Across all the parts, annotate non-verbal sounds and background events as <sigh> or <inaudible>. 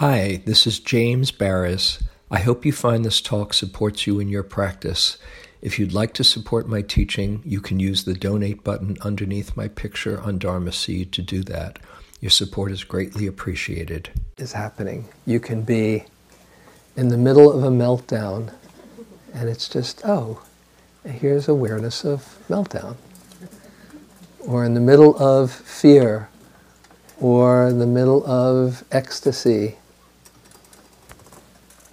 Hi, this is James Baraz. I hope you find this talk supports you in your practice. If you'd like to support my teaching, you can use the donate button underneath my picture on Dharma Seed to do that. Your support is greatly appreciated. Is happening. You can be in the middle of a meltdown, and it's just, oh, here's awareness of meltdown. Or in the middle of fear, or in the middle of ecstasy.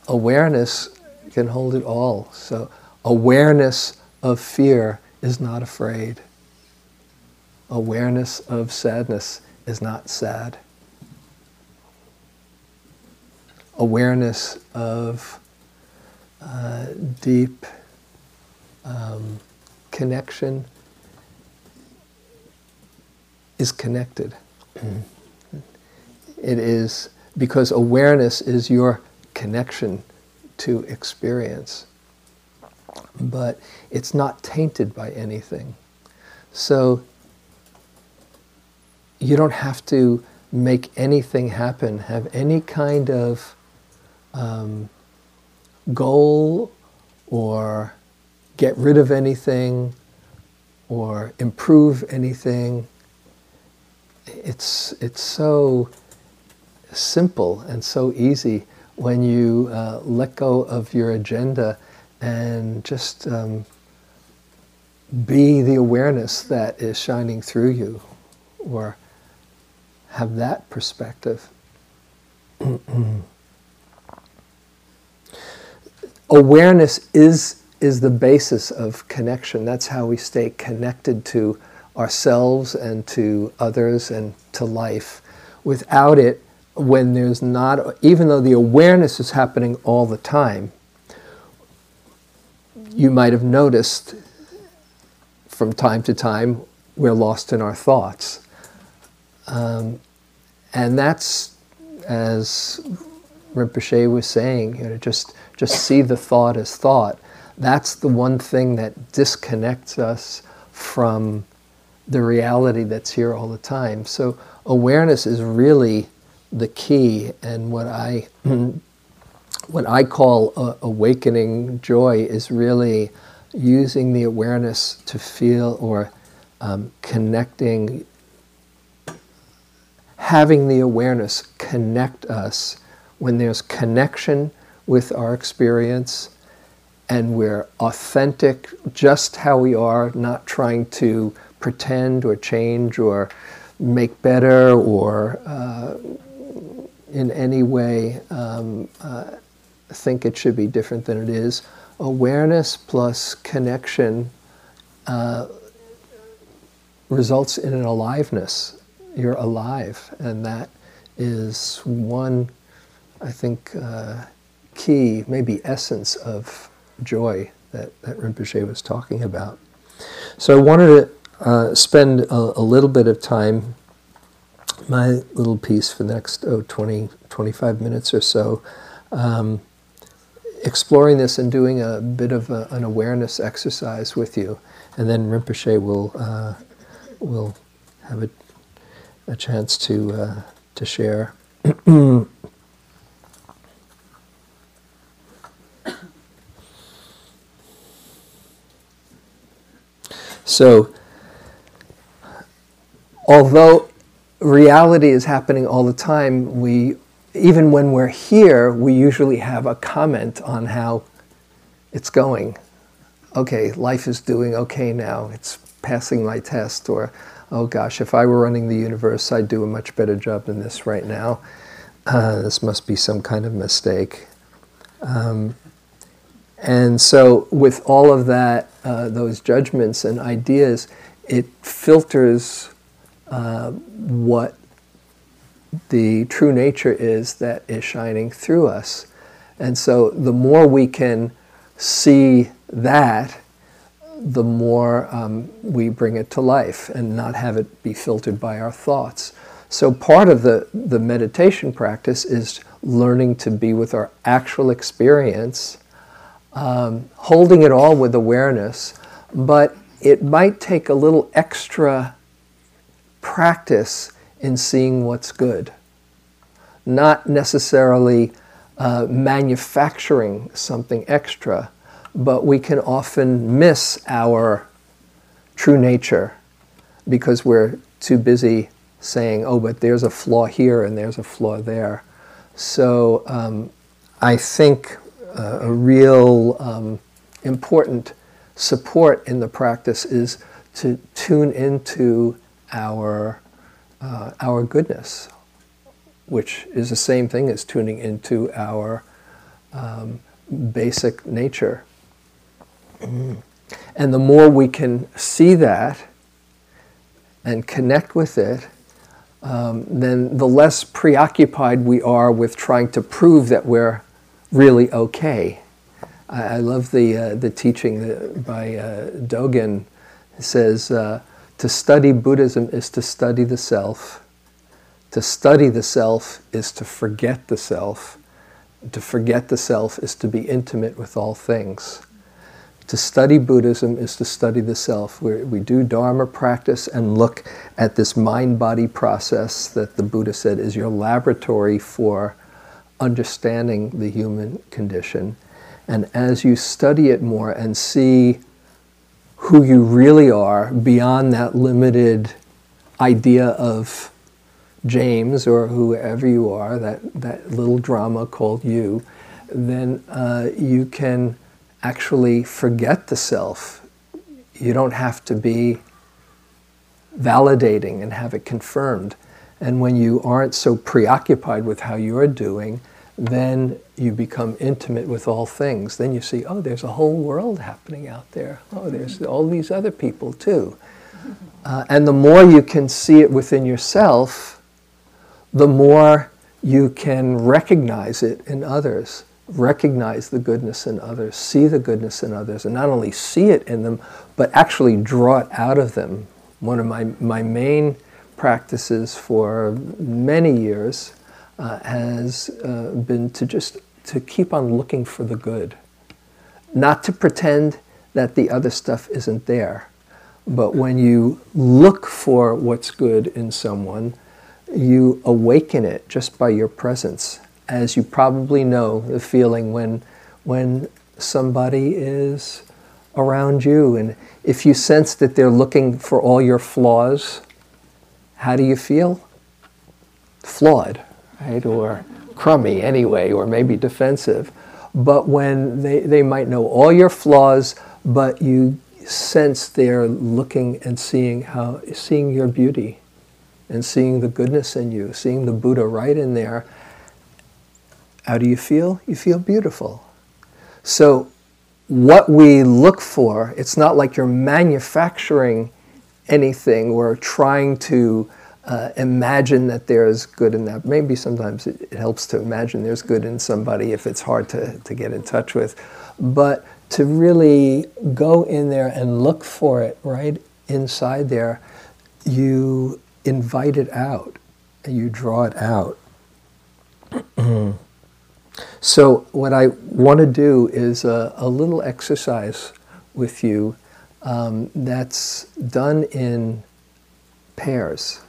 Awareness can hold it all. So, awareness of fear is not afraid. Awareness of sadness is not sad. Awareness of uh, deep um, connection is connected. it is because awareness is your connection to experience. But it's not tainted by anything. So you don't have to make anything happen, have any kind of um, goal or get rid of anything or improve anything. It's, it's so simple and so easy when you uh, let go of your agenda and just um, be the awareness that is shining through you or have that perspective. <clears throat> Awareness is, is the basis of connection. That's how we stay connected to ourselves and to others and to life. Without it, when there's not, even though the awareness is happening all the time, you might have noticed from time to time we're lost in our thoughts. Um, and that's, as Rinpoche was saying, you know, just, just see the thought as thought. That's the one thing that disconnects us from the reality that's here all the time. So awareness is really the key, and what I <clears throat> what I call uh, awakening joy is really using the awareness to feel or um, connecting having the awareness connect us when there's connection with our experience and we're authentic just how we are, not trying to pretend or change or make better or uh, in any way um, uh, think it should be different than it is. Awareness plus connection uh, results in an aliveness you're alive. And that is one, I think, uh, key, maybe essence of joy that, that Rinpoche was talking about. So I wanted to uh, spend a, a, little bit of time, my little piece for the next oh, 20, 25 minutes or so, um, exploring this and doing a bit of a, an awareness exercise with you. And then Rinpoche will, uh, will have a a chance to uh, to share. <coughs> so, although reality is happening all the time, we even when we're here, we usually have a comment on how it's going. Okay, life is doing okay now. It's passing my test, or oh gosh, if I were running the universe, I'd do a much better job than this right now. Uh, this must be some kind of mistake. Um, and so, with all of that, uh, those judgments and ideas, it filters uh, what the true nature is that is shining through us. And so, the more we can see that, the more um, we bring it to life and not have it be filtered by our thoughts. So, part of the, the meditation practice is learning to be with our actual experience, um, holding it all with awareness, but it might take a little extra practice in seeing what's good. not necessarily uh, manufacturing something extra, but we can often miss our true nature because we're too busy saying, oh, but there's a flaw here and there's a flaw there. So um, I think uh, a real um, important support in the practice is to tune into our, uh, our goodness, which is the same thing as tuning into our um, basic nature. And the more we can see that and connect with it, um, then the less preoccupied we are with trying to prove that we're really okay. I, I love the, uh, the teaching by uh, Dogen. It says, uh, to study Buddhism is to study the self. To study the self is to forget the self. To forget the self is to be intimate with all things. To study Buddhism is to study the self. we we do Dharma practice and look at this mind body process that the Buddha said is your laboratory for understanding the human condition. And as you study it more and see who you really are beyond that limited idea of James or whoever you are, that, that little drama called you, then uh, you can actually forget the self. You don't have to be validating and have it confirmed. And when you aren't so preoccupied with how you're doing, then you become intimate with all things. Then you see, oh, there's a whole world happening out there. Oh, there's all these other people too. Uh, and the more you can see it within yourself, the more you can recognize it in others recognize the goodness in others, see the goodness in others, and not only see it in them, but actually draw it out of them. One of my, my main practices for many years uh, has uh, been to just to keep on looking for the good, not to pretend that the other stuff isn't there, but when you look for what's good in someone, you awaken it just by your presence as you probably know, the feeling when, when somebody is around you. And if you sense that they're looking for all your flaws, how do you feel? Flawed, right? Or crummy anyway, or maybe defensive. But when they, they might know all your flaws, but you sense they're looking and seeing how seeing your beauty and seeing the goodness in you, seeing the Buddha right in there, how do you feel? You feel beautiful. So, what we look for, it's not like you're manufacturing anything or trying to uh, imagine that there's good in that. Maybe sometimes it, it, helps to imagine there's good in somebody if it's hard to, to get in touch with. But to really go in there and look for it right inside there, you invite it out and you draw it out. <clears throat> So, what I want to do is a, a little exercise with you um, that's done in pairs.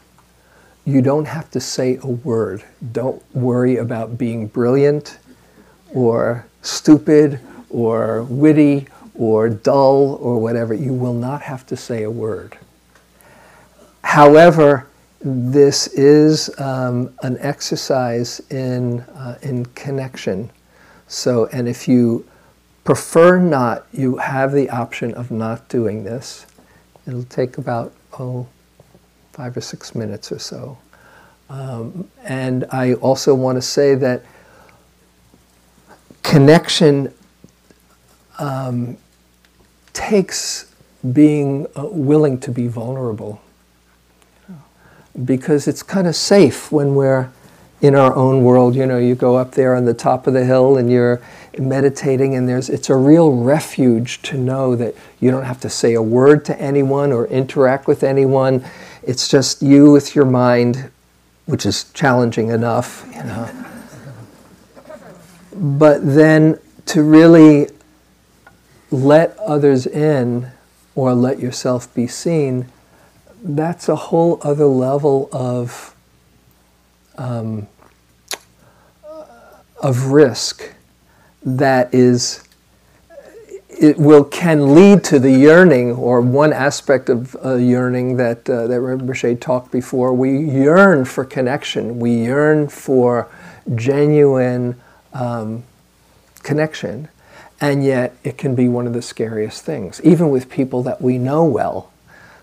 You don't have to say a word. Don't worry about being brilliant or stupid or witty or dull or whatever. You will not have to say a word. However, this is um, an exercise in, uh, in connection. So, and if you prefer not, you have the option of not doing this. It'll take about, oh, five or six minutes or so. Um, and I also want to say that connection um, takes being uh, willing to be vulnerable because it's kind of safe when we're in our own world. You know, you go up there on the top of the hill and you're meditating, and there's it's a real refuge to know that you don't have to say a word to anyone or interact with anyone. It's just you with your mind, which is challenging enough, you know. But then to really let others in or let yourself be seen that's a whole other level of um, of risk that is it will can lead to the yearning or one aspect of uh, yearning that uh, that Rinpoche talked before. We yearn for connection. We yearn for genuine um, connection, and yet it can be one of the scariest things, even with people that we know well.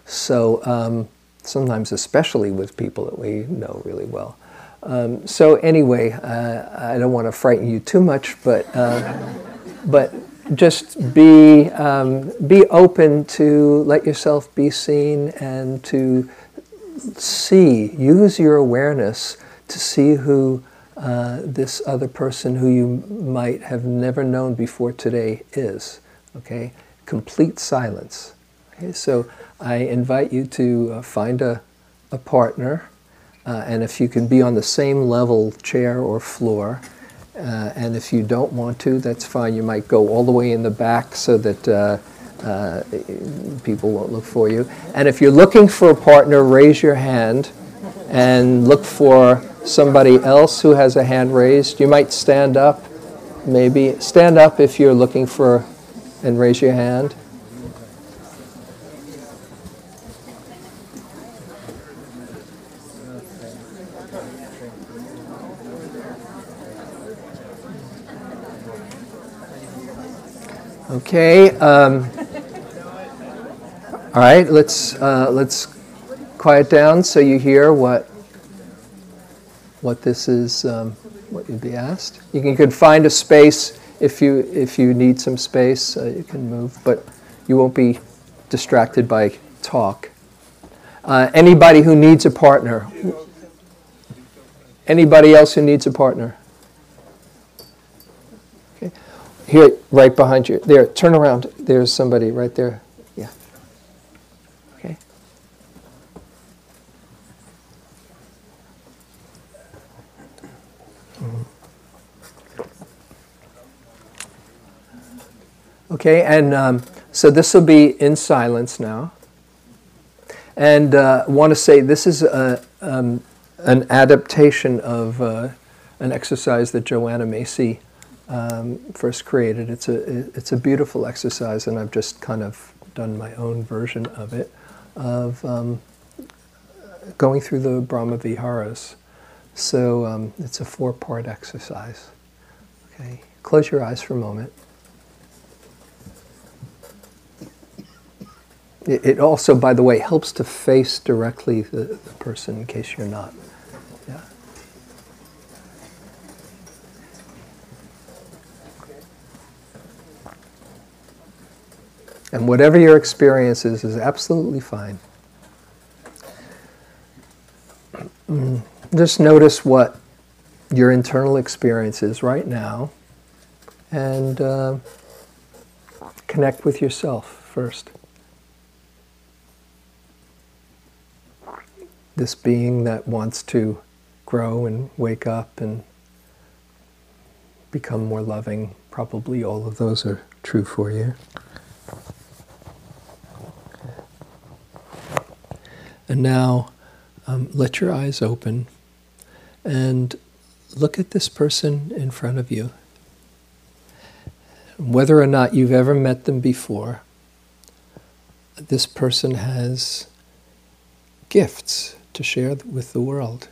So um, sometimes, especially with people that we know really well. Um, so anyway, uh, I don't want to frighten you too much, but uh, but just be um, be open to let yourself be seen and to see. Use your awareness to see who uh, this other person who you might have never known before today is. Okay, complete silence. Okay, so I invite you to uh, find a, a partner uh, and if you can be on the same level, chair or floor, uh, and if you don't want to, that's fine. You might go all the way in the back so that uh, uh, people won't look for you. And if you're looking for a partner, raise your hand and look for somebody else who has a hand raised. You might stand up, maybe. Stand up if you're looking for, and raise your hand. Okay. Um, all right. Let's uh, let's quiet down so you hear what what this is. Um, what you'd be asked. You can, you find a space if you if you need some space. Uh, you can move, but you won't be distracted by talk. Uh, anybody who needs a partner. Anybody else who needs a partner? Here, right behind you. There, turn around. There's somebody right there. Yeah. Okay. Okay, and um, so this will be in silence now. And uh, want to say this is a, um, an adaptation of uh, an exercise that Joanna Macy um, first created. It's a it's a beautiful exercise, and I've just kind of done my own version of it, of um, going through the Brahma Viharas. So um, it's a four-part exercise. Okay, close your eyes for a moment. It, it also, by the way, helps to face directly the, the person in case you're not. And whatever your experience is, is absolutely fine. Just notice what your internal experience is right now and uh, connect with yourself first. This being that wants to grow and wake up and become more loving, probably all of those are true for you. And now um, let your eyes open and look at this person in front of you. Whether or not you've ever met them before, this person has gifts to share with the world.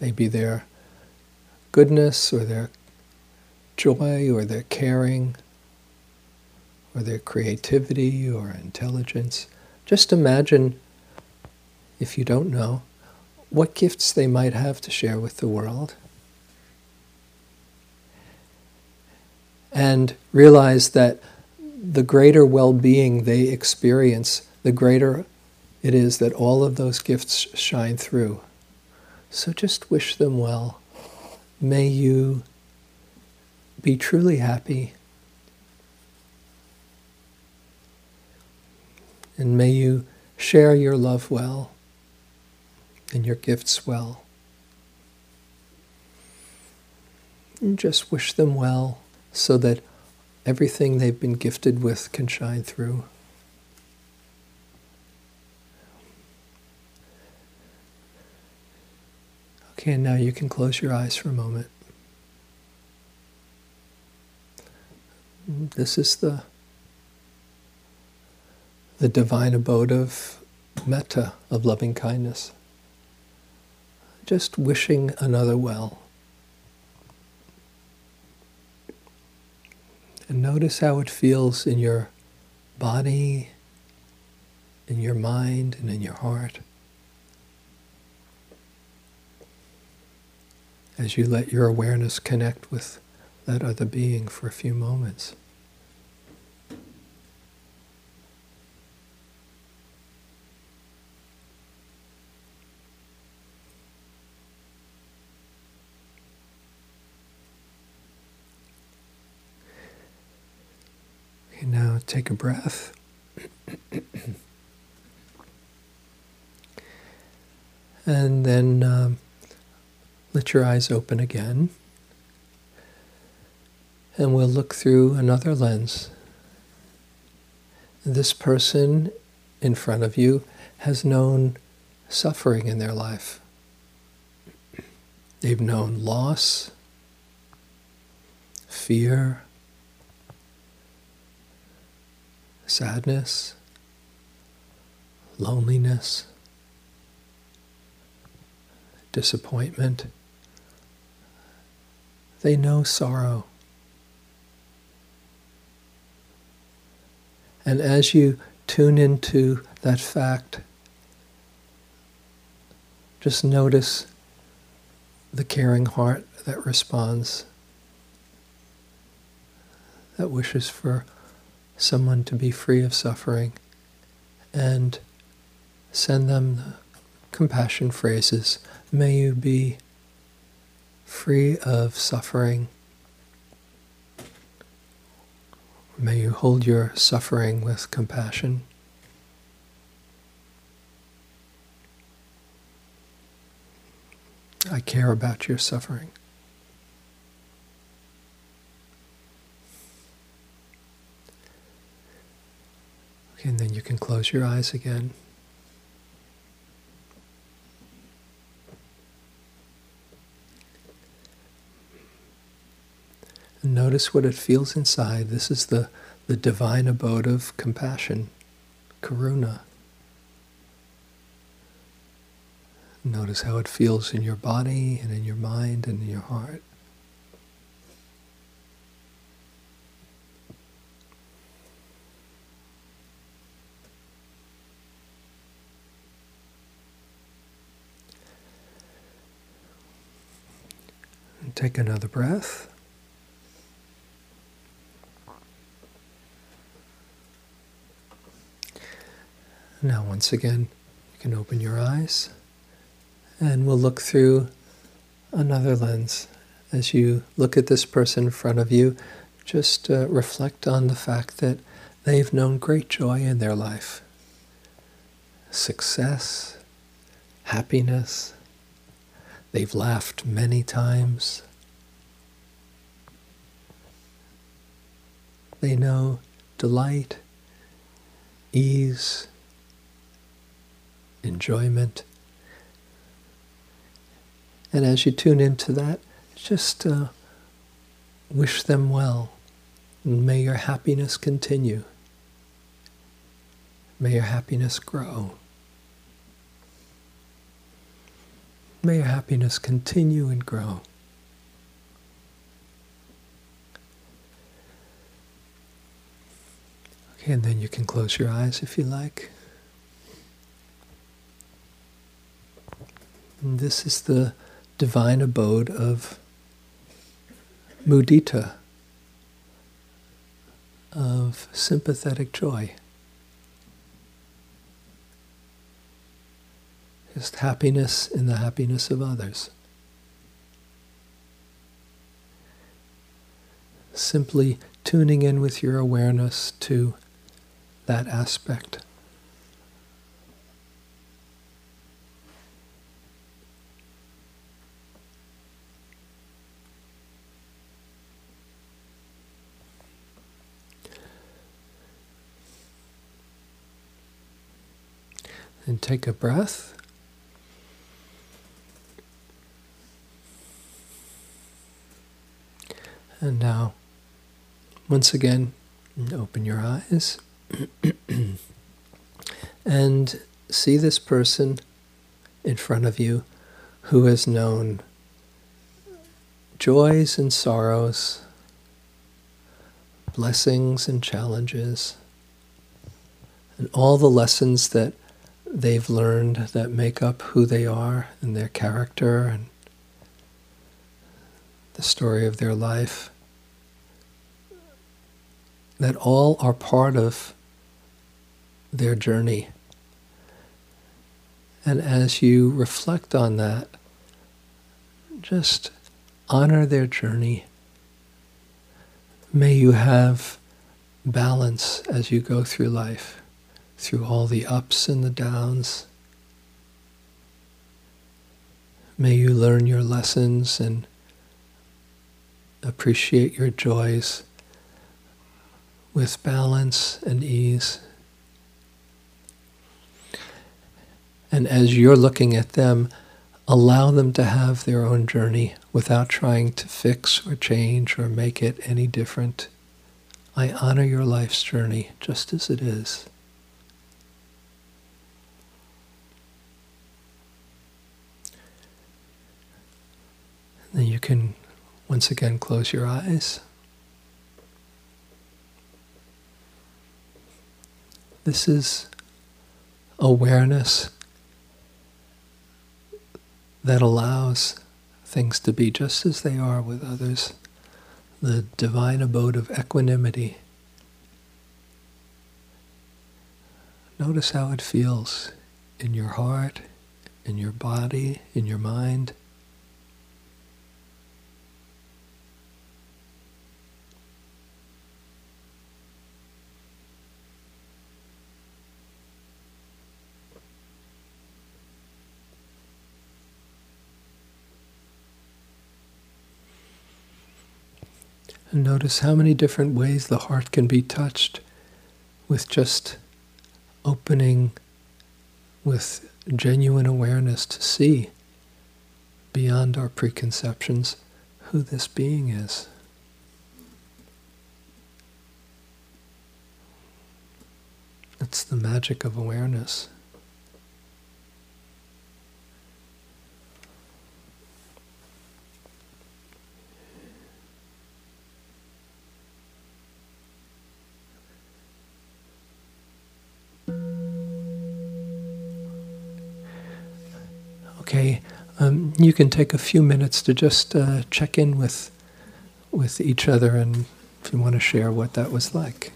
Maybe their goodness or their joy or their caring or their creativity or intelligence. Just imagine, if you don't know, what gifts they might have to share with the world. And realize that the greater well being they experience, the greater it is that all of those gifts shine through. So just wish them well. May you be truly happy And may you share your love well and your gifts well. And just wish them well so that everything they've been gifted with can shine through. Okay, and now you can close your eyes for a moment. This is the the divine abode of metta, of loving kindness. Just wishing another well. And notice how it feels in your body, in your mind, and in your heart. As you let your awareness connect with that other being for a few moments. Okay, now take a breath. <clears throat> and then um, let your eyes open again. And we'll look through another lens. This person in front of you has known suffering in their life. They've known loss, fear, sadness, loneliness, disappointment. They know sorrow. And as you tune into that fact, just notice the caring heart that responds, that wishes for someone to be free of suffering, and send them the compassion phrases. May you be free of suffering. May you hold your suffering with compassion. I care about your suffering. And then you can close your eyes again. And notice what it feels inside. This is the, the divine abode of compassion, karuna. Notice how it feels in your body and in your mind and in your heart. Take another breath. Now, once again, you can open your eyes and we'll look through another lens. As you look at this person in front of you, just uh, reflect on the fact that they've known great joy in their life success, happiness. They've laughed many times. They know delight, ease, enjoyment. And as you tune into that, just uh, wish them well. And may your happiness continue. May your happiness grow. May your happiness continue and grow. Okay, and then you can close your eyes if you like. And this is the divine abode of mudita, of sympathetic joy. Just happiness in the happiness of others. Simply tuning in with your awareness to that aspect. And take a breath. And now, once again, open your eyes <clears throat> and see this person in front of you who has known joys and sorrows, blessings and challenges, and all the lessons that they've learned that make up who they are and their character and the story of their life, that all are part of their journey. And as you reflect on that, just honor their journey. May you have balance as you go through life, through all the ups and the downs. May you learn your lessons and appreciate your joys with balance and ease. And as you're looking at them, allow them to have their own journey without trying to fix or change or make it any different. I honor your life's journey just as it is. Then you can once again close your eyes. This is awareness that allows things to be just as they are with others, the divine abode of equanimity. Notice how it feels in your heart, in your body, in your mind. And notice how many different ways the heart can be touched with just opening with genuine awareness to see beyond our preconceptions who this being is. It's the magic of awareness. Okay, um, you can take a few minutes to just uh, check in with with each other, and if you want to share what that was like.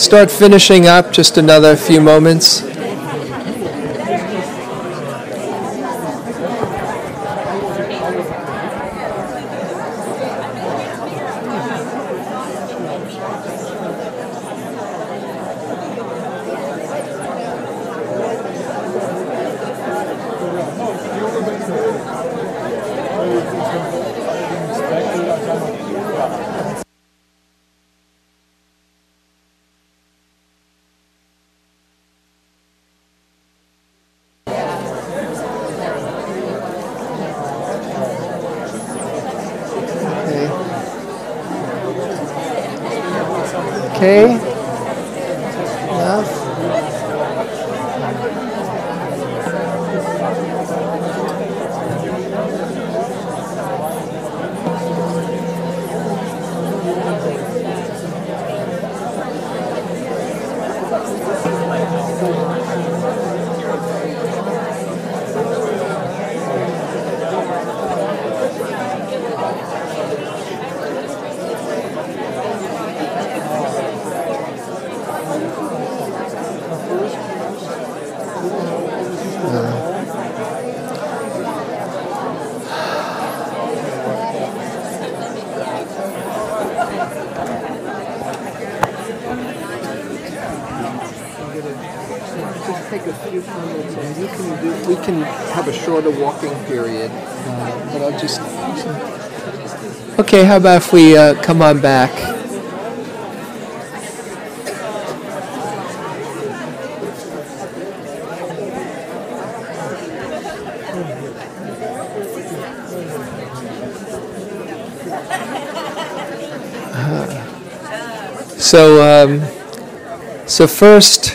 Start finishing up, just another few moments. Okay. Enough. Just take a few comments, and you can do, we can have a shorter walking period, uh, but I'll just. Okay, how about if we uh, come on back? So, um, so first,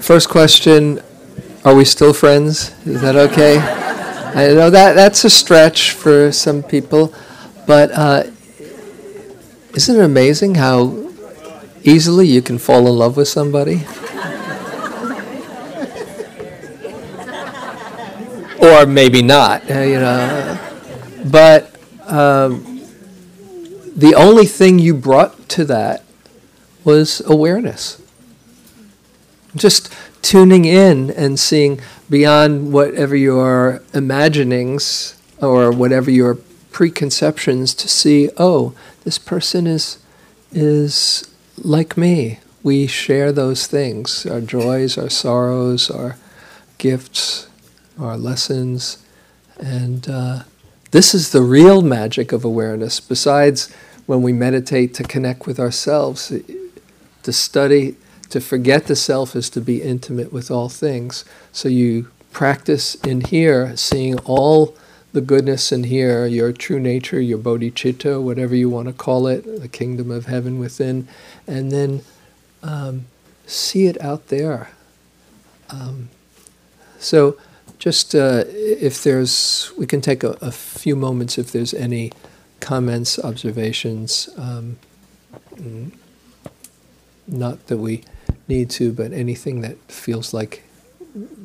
first question: Are we still friends? Is that okay? I know that that's a stretch for some people, but uh, isn't it amazing how easily you can fall in love with somebody? or maybe not, uh, you know. But um, the only thing you brought to that was awareness. Just tuning in and seeing beyond whatever your imaginings or whatever your preconceptions to see, oh, this person is is like me. We share those things, our joys, our sorrows, our gifts, our lessons, and uh, this is the real magic of awareness. Besides when we meditate to connect with ourselves, to study, to forget the self is to be intimate with all things. So you practice in here, seeing all the goodness in here, your true nature, your bodhicitta, whatever you want to call it, the kingdom of heaven within, and then um, see it out there. Um, so just uh, if there's, we can take a, a, few moments if there's any comments, observations. Um, mm, not that we need to, but anything that feels like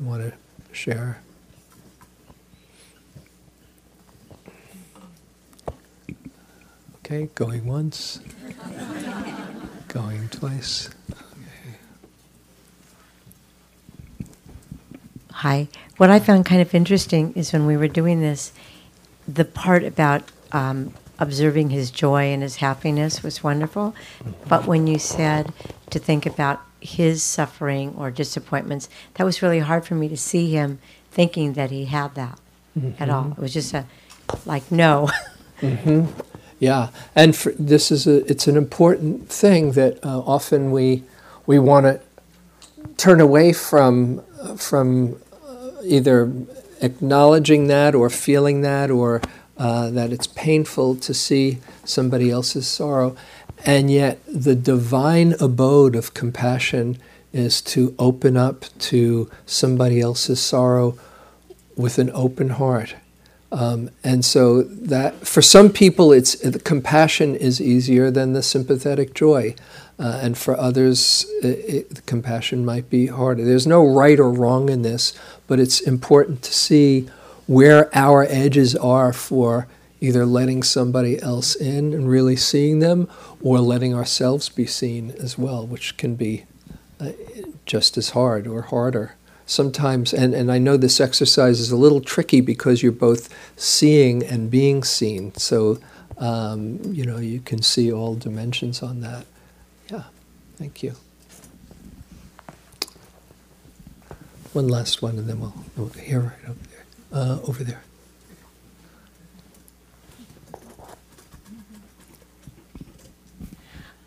want to share. Okay, going once, going twice. Hi. What I found kind of interesting is when we were doing this, the part about um, observing his joy and his happiness was wonderful. But when you said to think about his suffering or disappointments, that was really hard for me to see him thinking that he had that mm-hmm. at all. It was just a like no. <laughs> mm-hmm. Yeah, and for, this is a it's an important thing that uh, often we we want to turn away from from either acknowledging that or feeling that or uh, that it's painful to see somebody else's sorrow. And yet, the divine abode of compassion is to open up to somebody else's sorrow with an open heart. Um, and so that for some people, it's the compassion is easier than the sympathetic joy, uh, and for others, it, it, the compassion might be harder. There's no right or wrong in this, but it's important to see where our edges are for either letting somebody else in and really seeing them, or letting ourselves be seen as well, which can be uh, just as hard or harder sometimes, and, and I know this exercise is a little tricky because you're both seeing and being seen. So, um, you know, you can see all dimensions on that. Yeah, thank you. One last one, and then we'll, we'll here right over there. Uh, over there.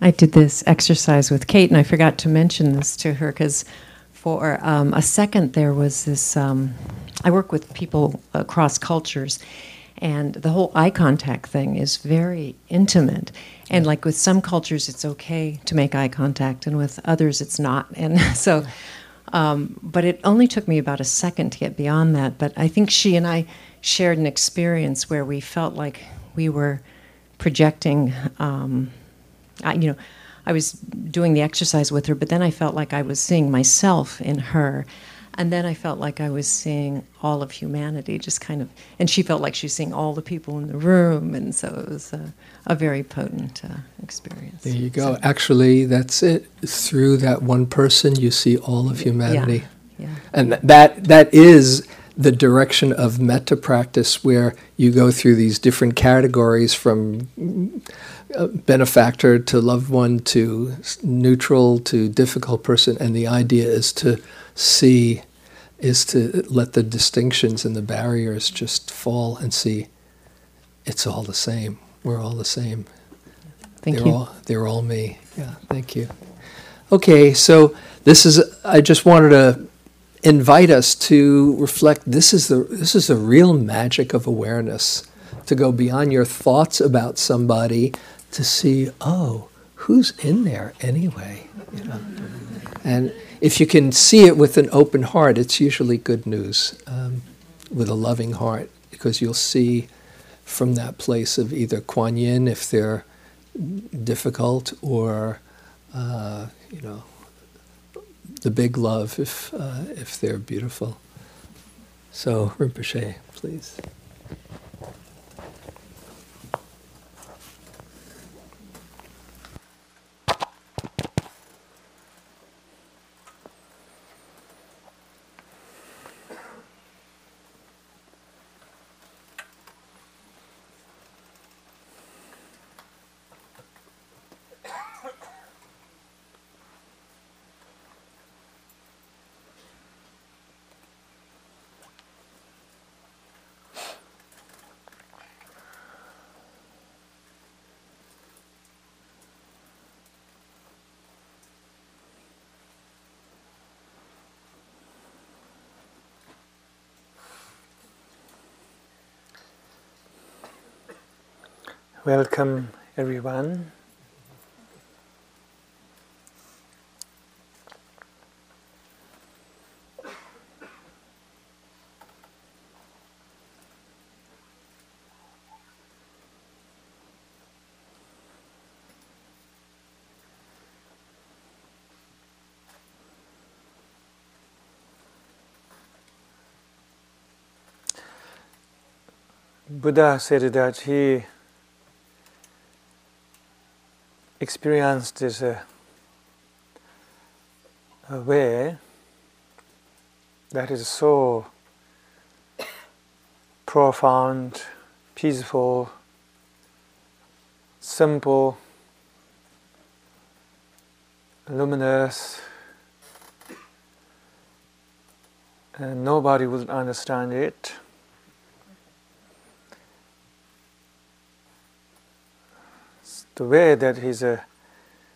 I did this exercise with Kate, and I forgot to mention this to her because for um, a second there was this. Um, I work with people across cultures, and the whole eye contact thing is very intimate. And like with some cultures, it's okay to make eye contact, and with others, it's not. <laughs> And so, um, but it only took me about a second to get beyond that. But I think she and I shared an experience where we felt like we were projecting, um, I, you know I was doing the exercise with her, but then I felt like I was seeing myself in her. And then I felt like I was seeing all of humanity, just kind of, and she felt like she was seeing all the people in the room. And so it was a, a very potent uh, experience. There you go. So, Actually, that's it. Through that one person, you see all of humanity. Yeah. yeah. And that, that is the direction of metta practice, where you go through these different categories from benefactor to loved one to neutral to difficult person, and the idea is to see, is to let the distinctions and the barriers just fall and see it's all the same. We're all the same. Thank they're you. All, they're all me. Yeah, thank you. Okay, so this is, I just wanted to invite us to reflect this is the this is the real magic of awareness to go beyond your thoughts about somebody to see, oh, who's in there anyway? You know? And if you can see it with an open heart, it's usually good news um, with a loving heart because you'll see from that place of either Kuan Yin if they're difficult or, uh, you know, the big love if, uh, if they're beautiful. So, Rinpoche, please. Welcome, everyone. Buddha said that he experienced this uh, a way that is so profound, peaceful, simple, luminous, and nobody would understand it. The way that he's uh,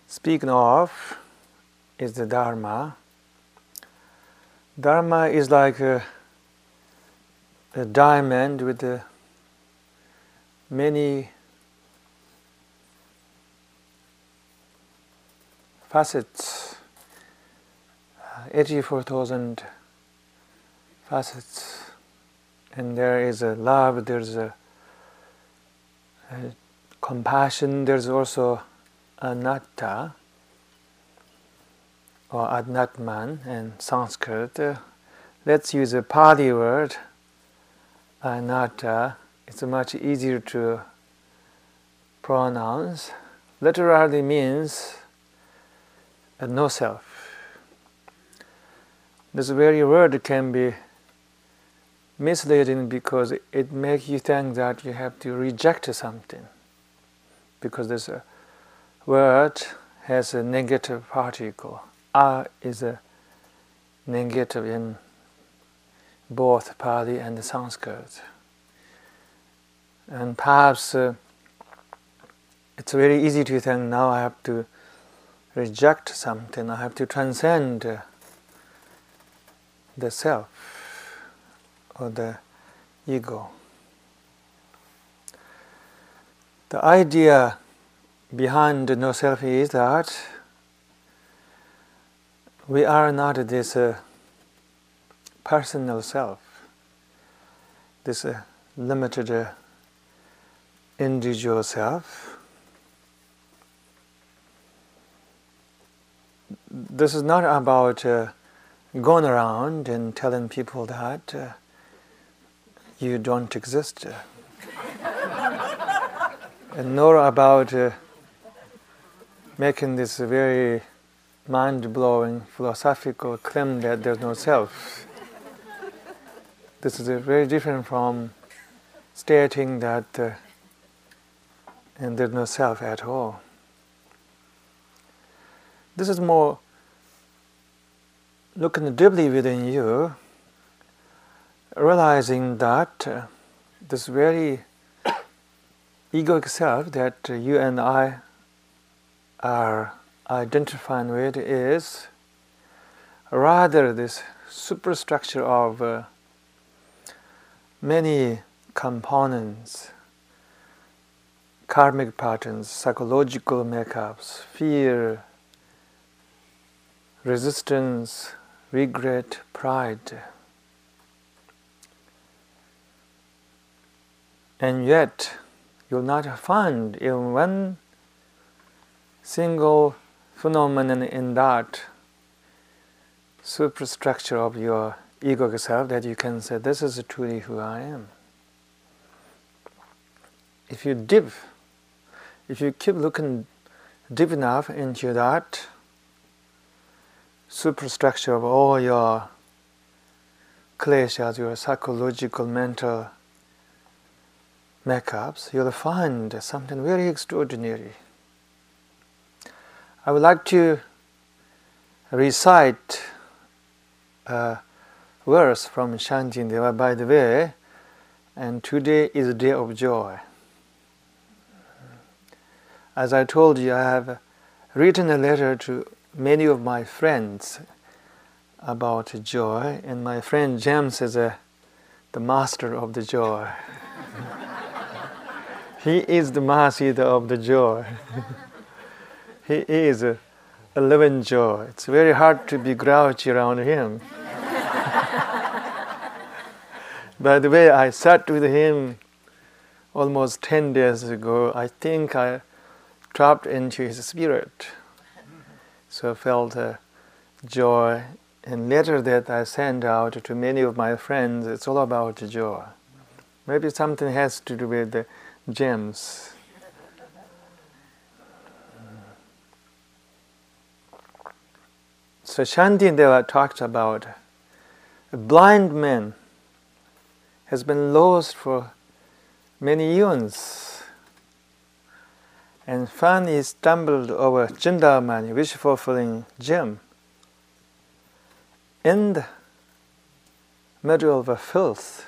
speaking of is the Dharma. Dharma is like a, a diamond with uh, many facets 84,000 facets. And there is a love, there's a, a compassion, there's also anatta or anatman in Sanskrit. Uh, let's use a Pali word, anatta. It's much easier to pronounce. Literally means a no self. This very word can be misleading because it makes you think that you have to reject something because this uh, word has a negative particle. A is a negative in both Pali and Sanskrit. And perhaps uh, it's very easy to think now I have to reject something, I have to transcend uh, the self or the ego. The idea behind no self is that we are not this uh, personal self, this uh, limited uh, individual self. This is not about uh, going around and telling people that uh, you don't exist, and nor about uh, making this very mind blowing philosophical claim that there's no self. This is very different from stating that uh, and there's no self at all. This is more looking deeply within you, realizing that uh, this very egoic self that you and I are identifying with is rather this superstructure of uh, many components, karmic patterns, psychological makeups, fear, resistance, regret, pride. And yet, you'll not find even one single phenomenon in that superstructure of your ego self that you can say, This is truly who I am. If you dip, if you keep looking deep enough into that superstructure of all your kleshas, your psychological, mental makeups, you'll find something very extraordinary. I would like to recite a verse from Shantideva, by the way, and today is a day of joy. As I told you, I have written a letter to many of my friends about joy, and my friend James is a, the master of the joy. <laughs> he is the master of the joy. <laughs> he is a, a living joy. It's very hard to be grouchy around him. <laughs> By the way, I sat with him almost 10 days ago. I think I dropped into his spirit. So I felt a joy. And letter that I sent out to many of my friends, it's all about joy. Maybe something has to do with the gems. So Shantideva talks about a blind man has been lost for many eons and finally stumbled over Chintamani, wish fulfilling gem, in the middle of a filth.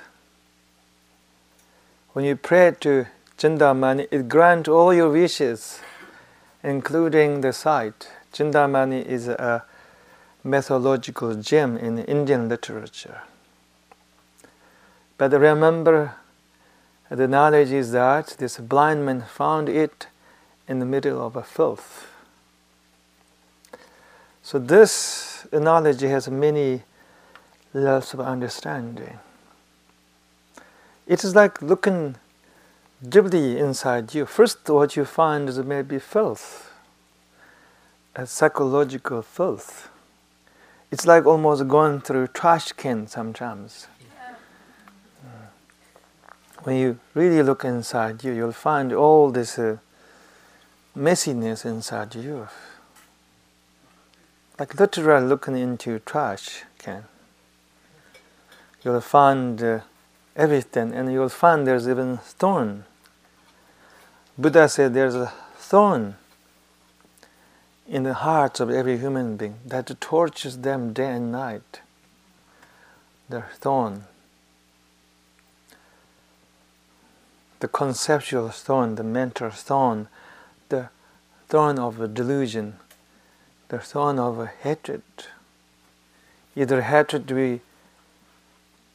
When you pray to Chintamani, it grants all your wishes, including the sight. Chintamani is a mythological gem in Indian literature. But remember, the knowledge is that this blind man found it in the middle of a filth. So, this analogy has many levels of understanding. It is like looking deeply inside you. First, what you find is maybe filth, a psychological filth. It's like almost going through trash can sometimes. When you really look inside you, you'll find all this uh, messiness inside you. Like literally looking into trash can. You'll find uh, everything, and you'll find there's even thorn. Buddha said there's a thorn in the hearts of every human being that tortures them day and night. The thorn, the conceptual thorn, the mental thorn, the thorn of delusion, the thorn of hatred. Either hatred we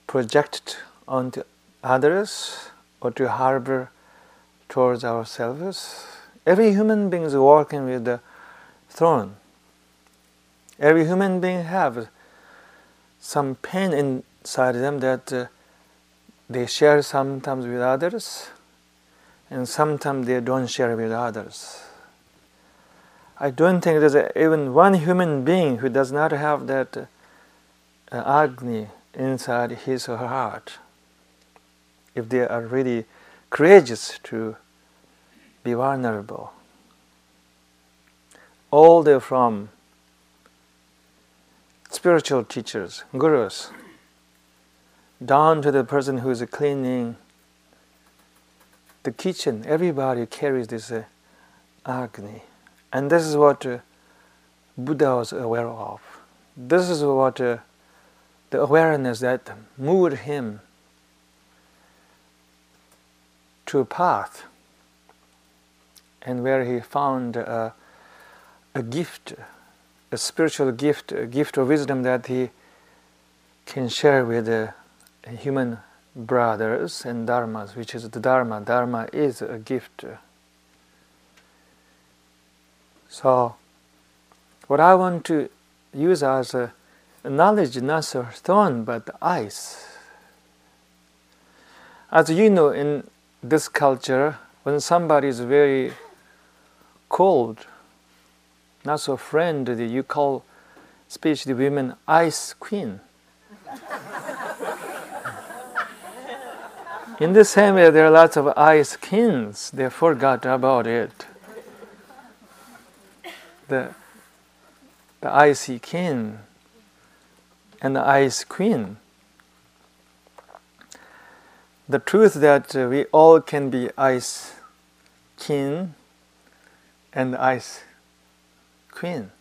project onto others or to harbor towards ourselves. Every human being is walking with the thorn. Every human being have some pain inside them that uh, they share sometimes with others, and sometimes they don't share with others. I don't think there's even one human being who does not have that uh, agni inside his or her heart. If they are really courageous to be vulnerable. All the from spiritual teachers, gurus, down to the person who is cleaning the kitchen, everybody carries this uh, agni. And this is what uh, Buddha was aware of. This is what uh, the awareness that moved him to a path and where he found a, a gift, a spiritual gift, a gift of wisdom that he can share with the human brothers and dharmas, which is the dharma. Dharma is a gift. So, what I want to use as a knowledge not a stone but ice. As you know, in this culture, when somebody is very cold, not so friendly, you call especially women ice queen. in the same way, there are lots of ice kings. They forgot about it. The, the icy king and the ice queen. The truth that we all can be ice king and ice queen.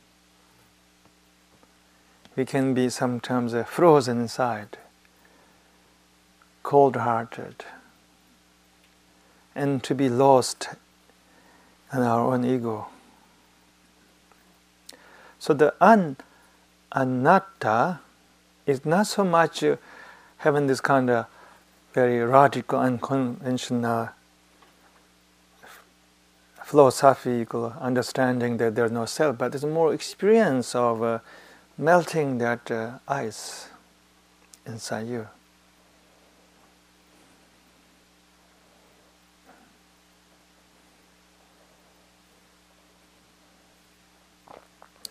We can be sometimes uh, frozen inside, cold hearted, and to be lost in our own ego. So the an anatta it's not so much uh, having this kind of very radical, unconventional philosophical understanding that there's no self, but it's more experience of uh, melting that uh, ice inside you.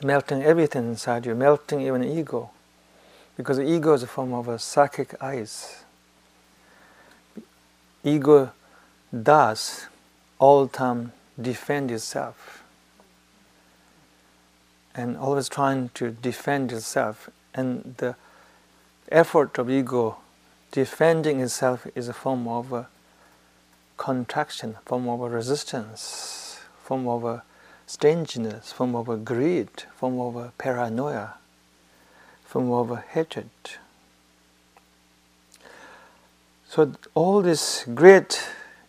Melting everything inside you, melting even ego because ego is a form of a psychic ice. Ego does all time defend yourself. and always trying to defend yourself. and the effort of ego defending itself is a form of a contraction, form of resistance, form of a stinginess, form of a greed, form of paranoia from our hatred. So all these great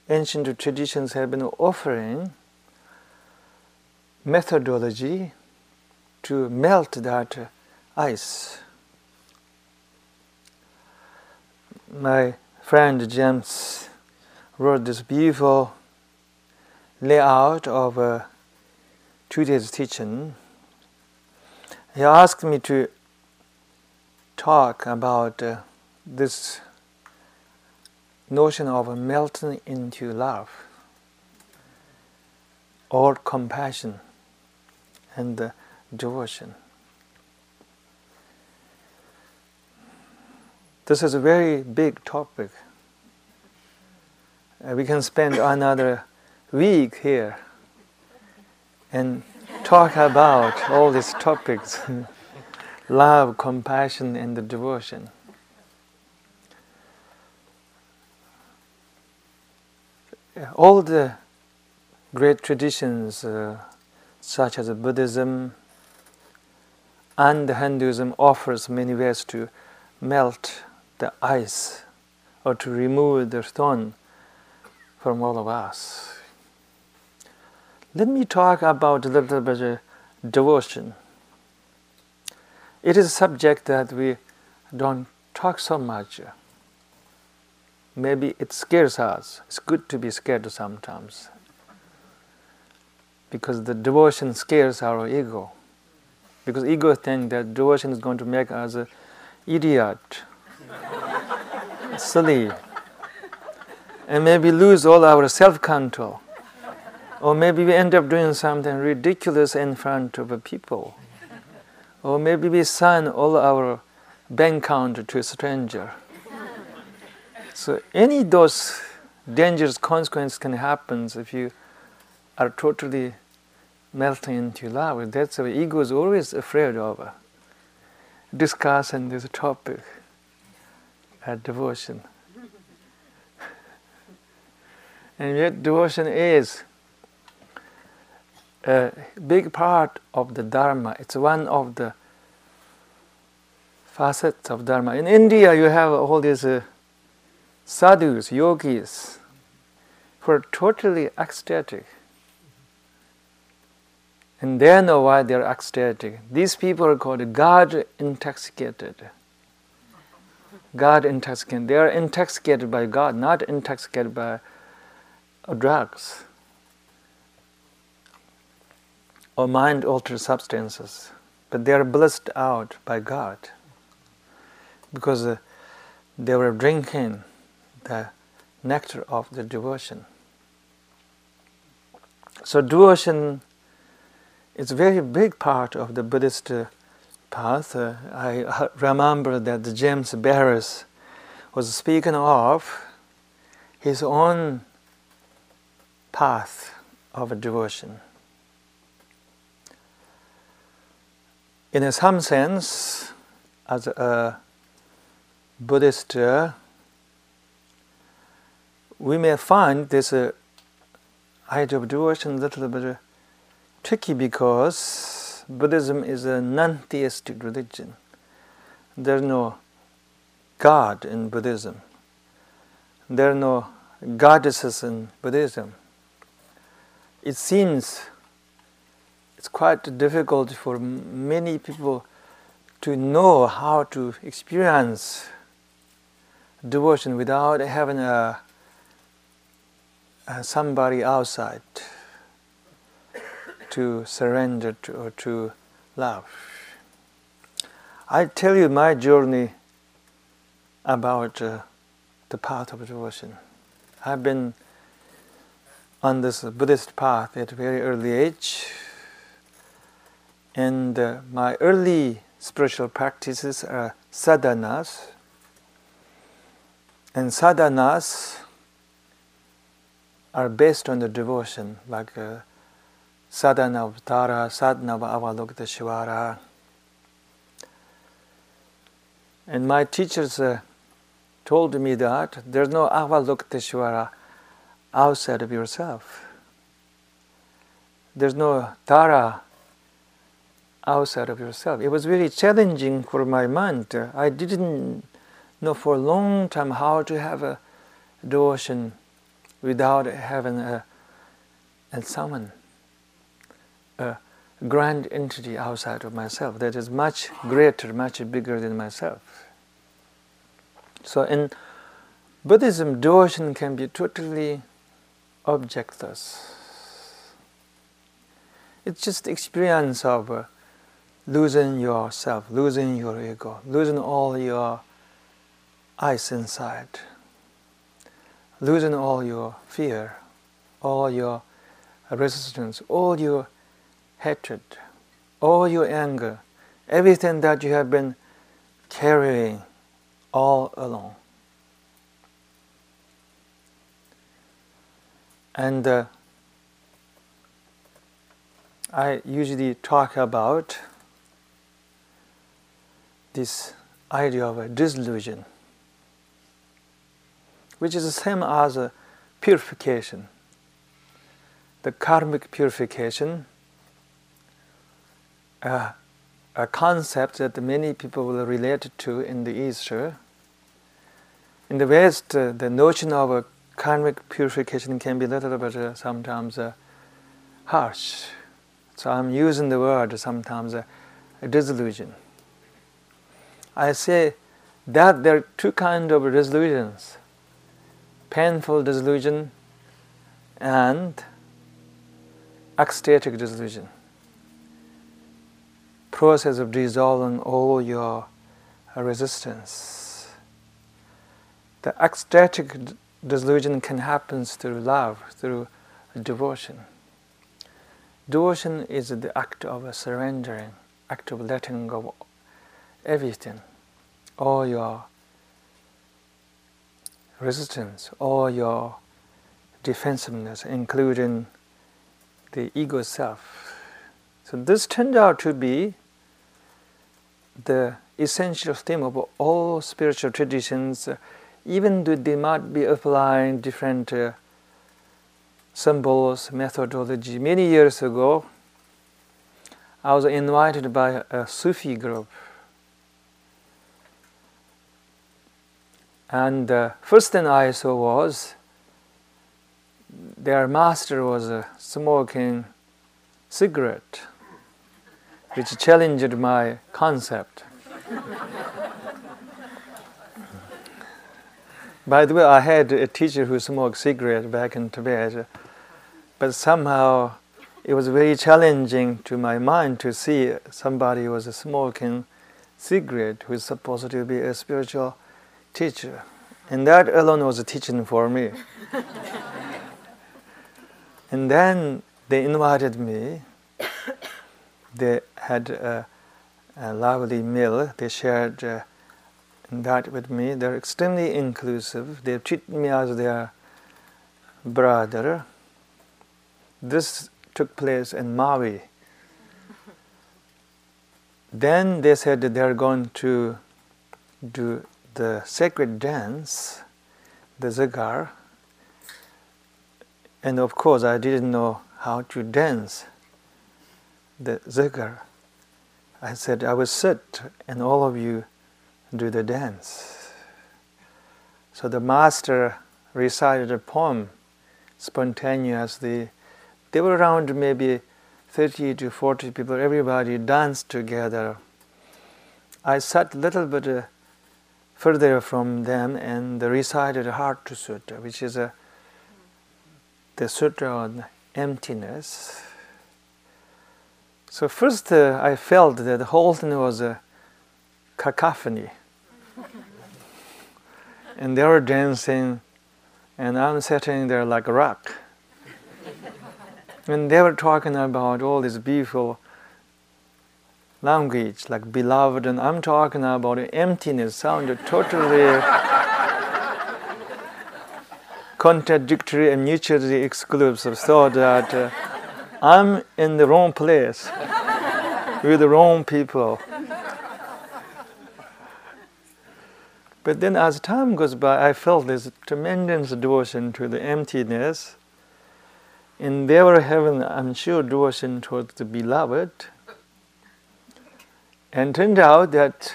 ancient traditions have been offering methodology to melt that ice. My friend James wrote this beautiful layout of a two days teaching. He asked me to talk about uh, this notion of melting into love or compassion and the devotion. This is a very big topic. Uh, we can spend another week here and talk about all these topics <laughs> love, compassion, and the devotion. All the great traditions, uh, such as Buddhism and Hinduism, offers many ways to melt the ice or to remove the stone from all of us. Let me talk about a little bit of devotion. It is a subject that we don't talk so much. Maybe it scares us. It's good to be scared sometimes. Because the devotion scares our ego. Because ego thinks that devotion is going to make us an idiot, <laughs> silly, and maybe lose all our self control. Or maybe we end up doing something ridiculous in front of people. Or maybe we sign all our bank account to a stranger. So any those dangerous consequences can happen if you are totally melting into love. That's what ego is always afraid of. Discussing this topic at devotion. <laughs> and yet devotion is a big part of the Dharma. It's one of the facets of Dharma. In India, you have all these uh, sadhus, yogis, who are totally ecstatic. And they know why they're ecstatic. These people are called God intoxicated. God intoxicated. They are intoxicated by God, not intoxicated by drugs or mind altered substances, but they are blessed out by God because uh, they were drinking the nectar of the devotion. So, devotion is a very big part of the Buddhist uh, path. Uh, I remember that James Baraz was speaking of his own path of devotion. in some sense, as a Buddhist, uh, we may find this uh, idea of devotion a little bit tricky because Buddhism is a non theistic religion. There's no God in Buddhism, there are no goddesses in Buddhism. It seems it's quite difficult for many people to know how to experience devotion without having a, a somebody outside to surrender to or to love. I tell you my journey about uh, the path of devotion. I've been on this Buddhist path at a very early age. And uh, my early spiritual practices are sadhanas. And sadhanas are based on the devotion, like uh, sadhana of Tara, sadhana of Avalokiteshvara. And my teachers uh, told me that there's no Avalokiteshvara outside of yourself. There's no Tara outside of yourself. It was very challenging for my mind. I didn't know for a long time how to have a devotion without having a, a someone, a grand entity outside of myself that is much greater, much bigger than myself. So in Buddhism, devotion can be totally objectless. It's just experience of uh, losing yourself, losing your ego, losing all your ice inside, losing all your fear, all your resistance, all your hatred, all your anger, everything that you have been carrying all along. And uh, I usually talk about this idea of a disillusion, which is the same as a purification. The karmic purification, uh, a concept that many people will relate to in the East. In the West, uh, the notion of a karmic purification can be a little bit uh, sometimes uh, harsh. So I'm using the word sometimes uh, a disillusion. I say that there are two kinds of disillusions painful disillusion and ecstatic disillusion. Process of dissolving all your resistance. The ecstatic disillusion can happen through love, through devotion. Devotion is the act of surrendering, act of letting go of everything, all your resistance, all your defensiveness, including the ego self. So this turned out to be the essential theme of all spiritual traditions even though they might be applying different uh, symbols, methodology. Many years ago, I was invited by a Sufi group. And the uh, first thing I saw was their master was uh, smoking cigarette, which challenged my concept. By the way, I had a teacher who smoked cigarette back in Tibet, but somehow it was very challenging to my mind to see somebody who was smoking cigarette who is supposed to be a spiritual teacher. And that alone was a teaching for me. and then they invited me. They had a, a lovely meal. They shared uh, that with me. They're extremely inclusive. They treat me as their brother. This took place in Maui. then they said that they're going to do the sacred dance, the zikr. And of course, I didn't know how to dance the zikr. I said, I will sit and all of you do the dance. So the master recited a poem spontaneously. They were around maybe 30 to 40 people, everybody danced together. I sat a little bit uh, further from them and recited a Heart Sutra, which is a, the sutra on emptiness. So first uh, I felt that the whole thing was a cacophony <laughs> and they were dancing, and I'm sitting there like a rock. and they were talking about all this beautiful language, like beloved, and I'm talking about emptiness, sounded totally <laughs> contradictory and mutually exclusive, so that uh, I'm in the wrong place with the wrong people. But then as time goes by, I felt this tremendous devotion to the emptiness. And they were having, I'm sure, devotion towards the beloved. And turned out that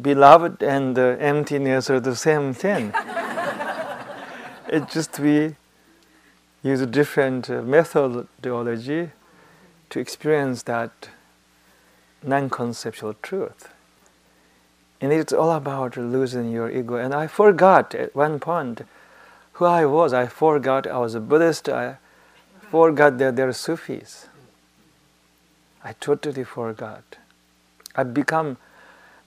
beloved and the emptiness are the same thing. <laughs> it just we use a different uh, methodology to experience that non-conceptual truth. And it's all about losing your ego. And I forgot at one point who I was. I forgot I was a Buddhist. I forgot that there are Sufis. I totally forgot. I become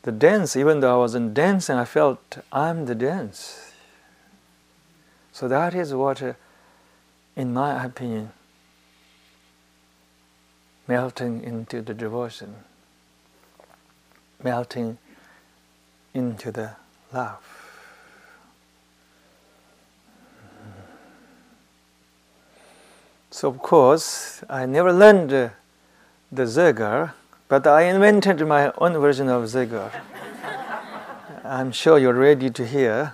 the dance. Even though I wasn't dancing, I felt I'm the dance. So that is what, uh, in my opinion, melting into the devotion, melting into the love. So of course, I never learned uh, the Zikr, but I invented my own version of Zikr. <laughs> I'm sure you're ready to hear.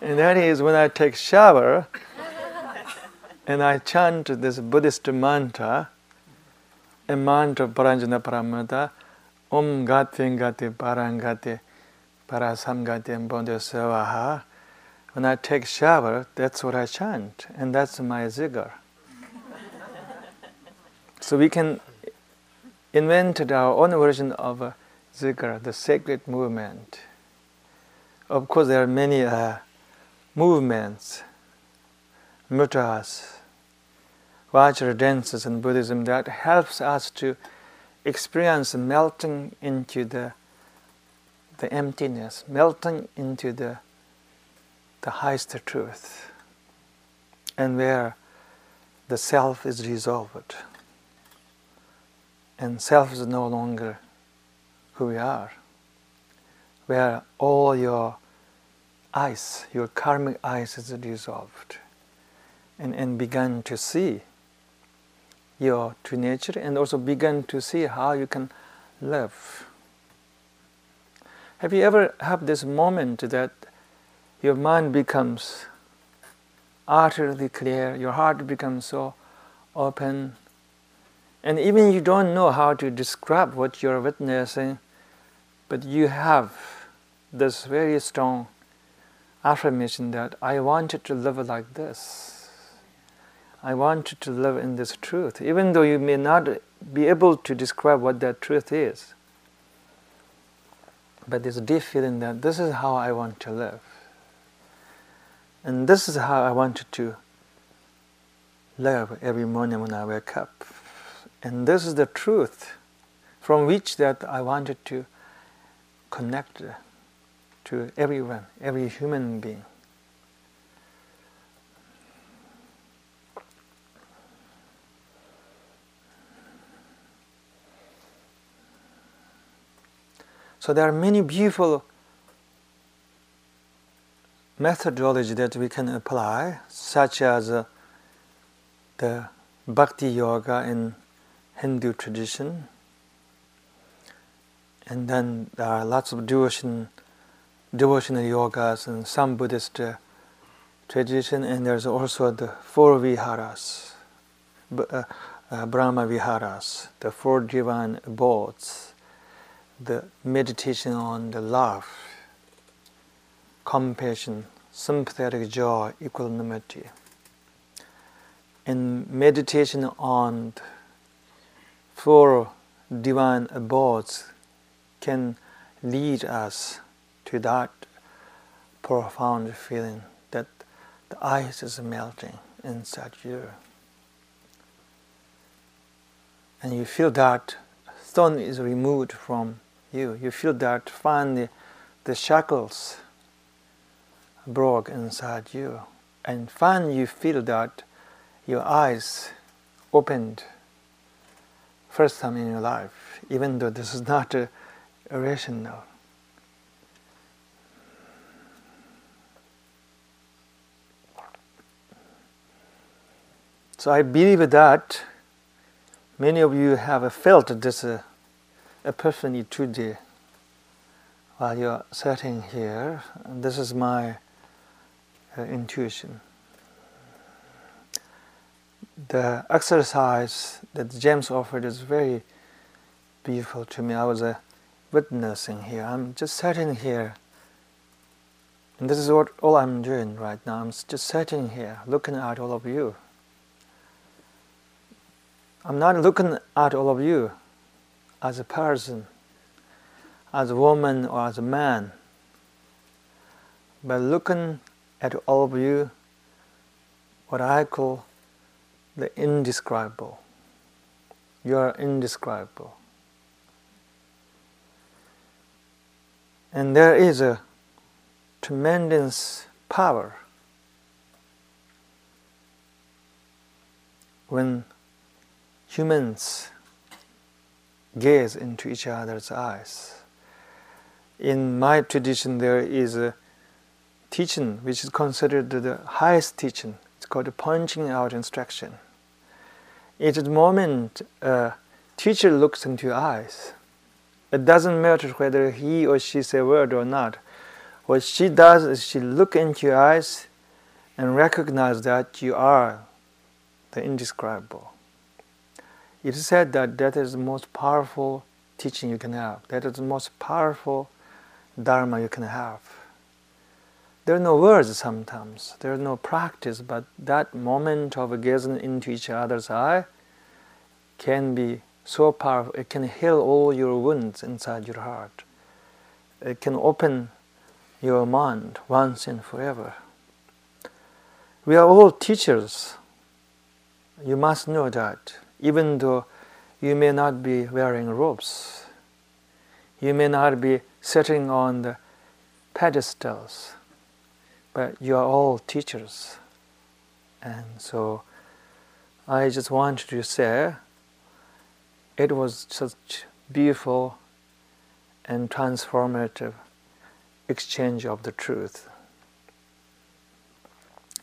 And that is when I take shower and I chant this Buddhist mantra, a mantra of Prajna Paramita, Om Gate Parangate Parasamgate Bodhi Savaha. When I take shower, that's what I chant, and that's my zikr. so we can invent our own version of zikr, the sacred movement. Of course, there are many uh, movements, mudras, Vajra dances in Buddhism that helps us to experience melting into the, the emptiness, melting into the the highest truth and where the self is resolved. And self is no longer who we are where all your ice your karmic ice is dissolved. And, and begun to see your true nature and also begin to see how you can live. Have you ever had this moment that your mind becomes utterly clear, your heart becomes so open, and even you don't know how to describe what you're witnessing, but you have this very strong affirmation that I wanted to live like this. I wanted to live in this truth, even though you may not be able to describe what that truth is. But there's a deep feeling that this is how I want to live. And this is how I wanted to live every morning when I wake up. And this is the truth from which that I wanted to connect to everyone, every human being. So there are many beautiful methodology that we can apply, such as uh, the bhakti yoga in Hindu tradition. And then there are lots of devotion, devotional yogas and some Buddhist uh, tradition, and there's also the four viharas, uh, uh, Brahma viharas, the four divine abodes, the meditation on the love, compassion, sympathetic joy, equanimity. and meditation on four divine abodes can lead us to that profound feeling that the ice is melting inside you. And you feel that stone is removed from you. You feel that finally the shackles broke inside you. And finally, you feel that your eyes opened first time in your life, even though this is not a, rational. So I believe that many of you have felt this uh, epiphany today while you're sitting here. And this is my uh, intuition. The exercise that James offered is very beautiful to me. I was uh, witnessing here. I'm just sitting here, and this is what all I'm doing right now. I'm just sitting here, looking at all of you. I'm not looking at all of you as a person, as a woman or as a man, but looking at all of you, what I call the indescribable. You are indescribable. And there is a tremendous power when humans gaze into each other's eyes. In my tradition, there is a teaching which is considered the highest teaching. It's called pointing-out instruction. Is the moment a teacher looks into your eyes. It doesn't matter whether he or she say a word or not. What she does is she look into your eyes and recognize that you are the indescribable. It is said that that is the most powerful teaching you can have. That is the most powerful dharma you can have. There are no words sometimes, there is no practice, but that moment of gazing into each other's eye can be so powerful. It can heal all your wounds inside your heart. It can open your mind once and forever. We are all teachers. You must know that, even though you may not be wearing robes, you may not be sitting on the pedestals, but you are all teachers. And so I just wanted to say it was such beautiful and transformative exchange of the truth.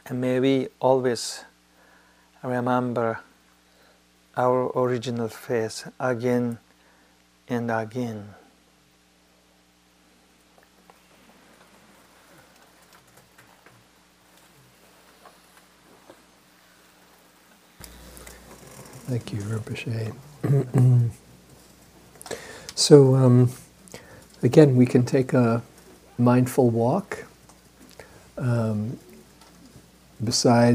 And may we always remember our original face again and again. Thank you, Rinpoche. <clears throat> so, um, again, we can take a mindful walk um, beside.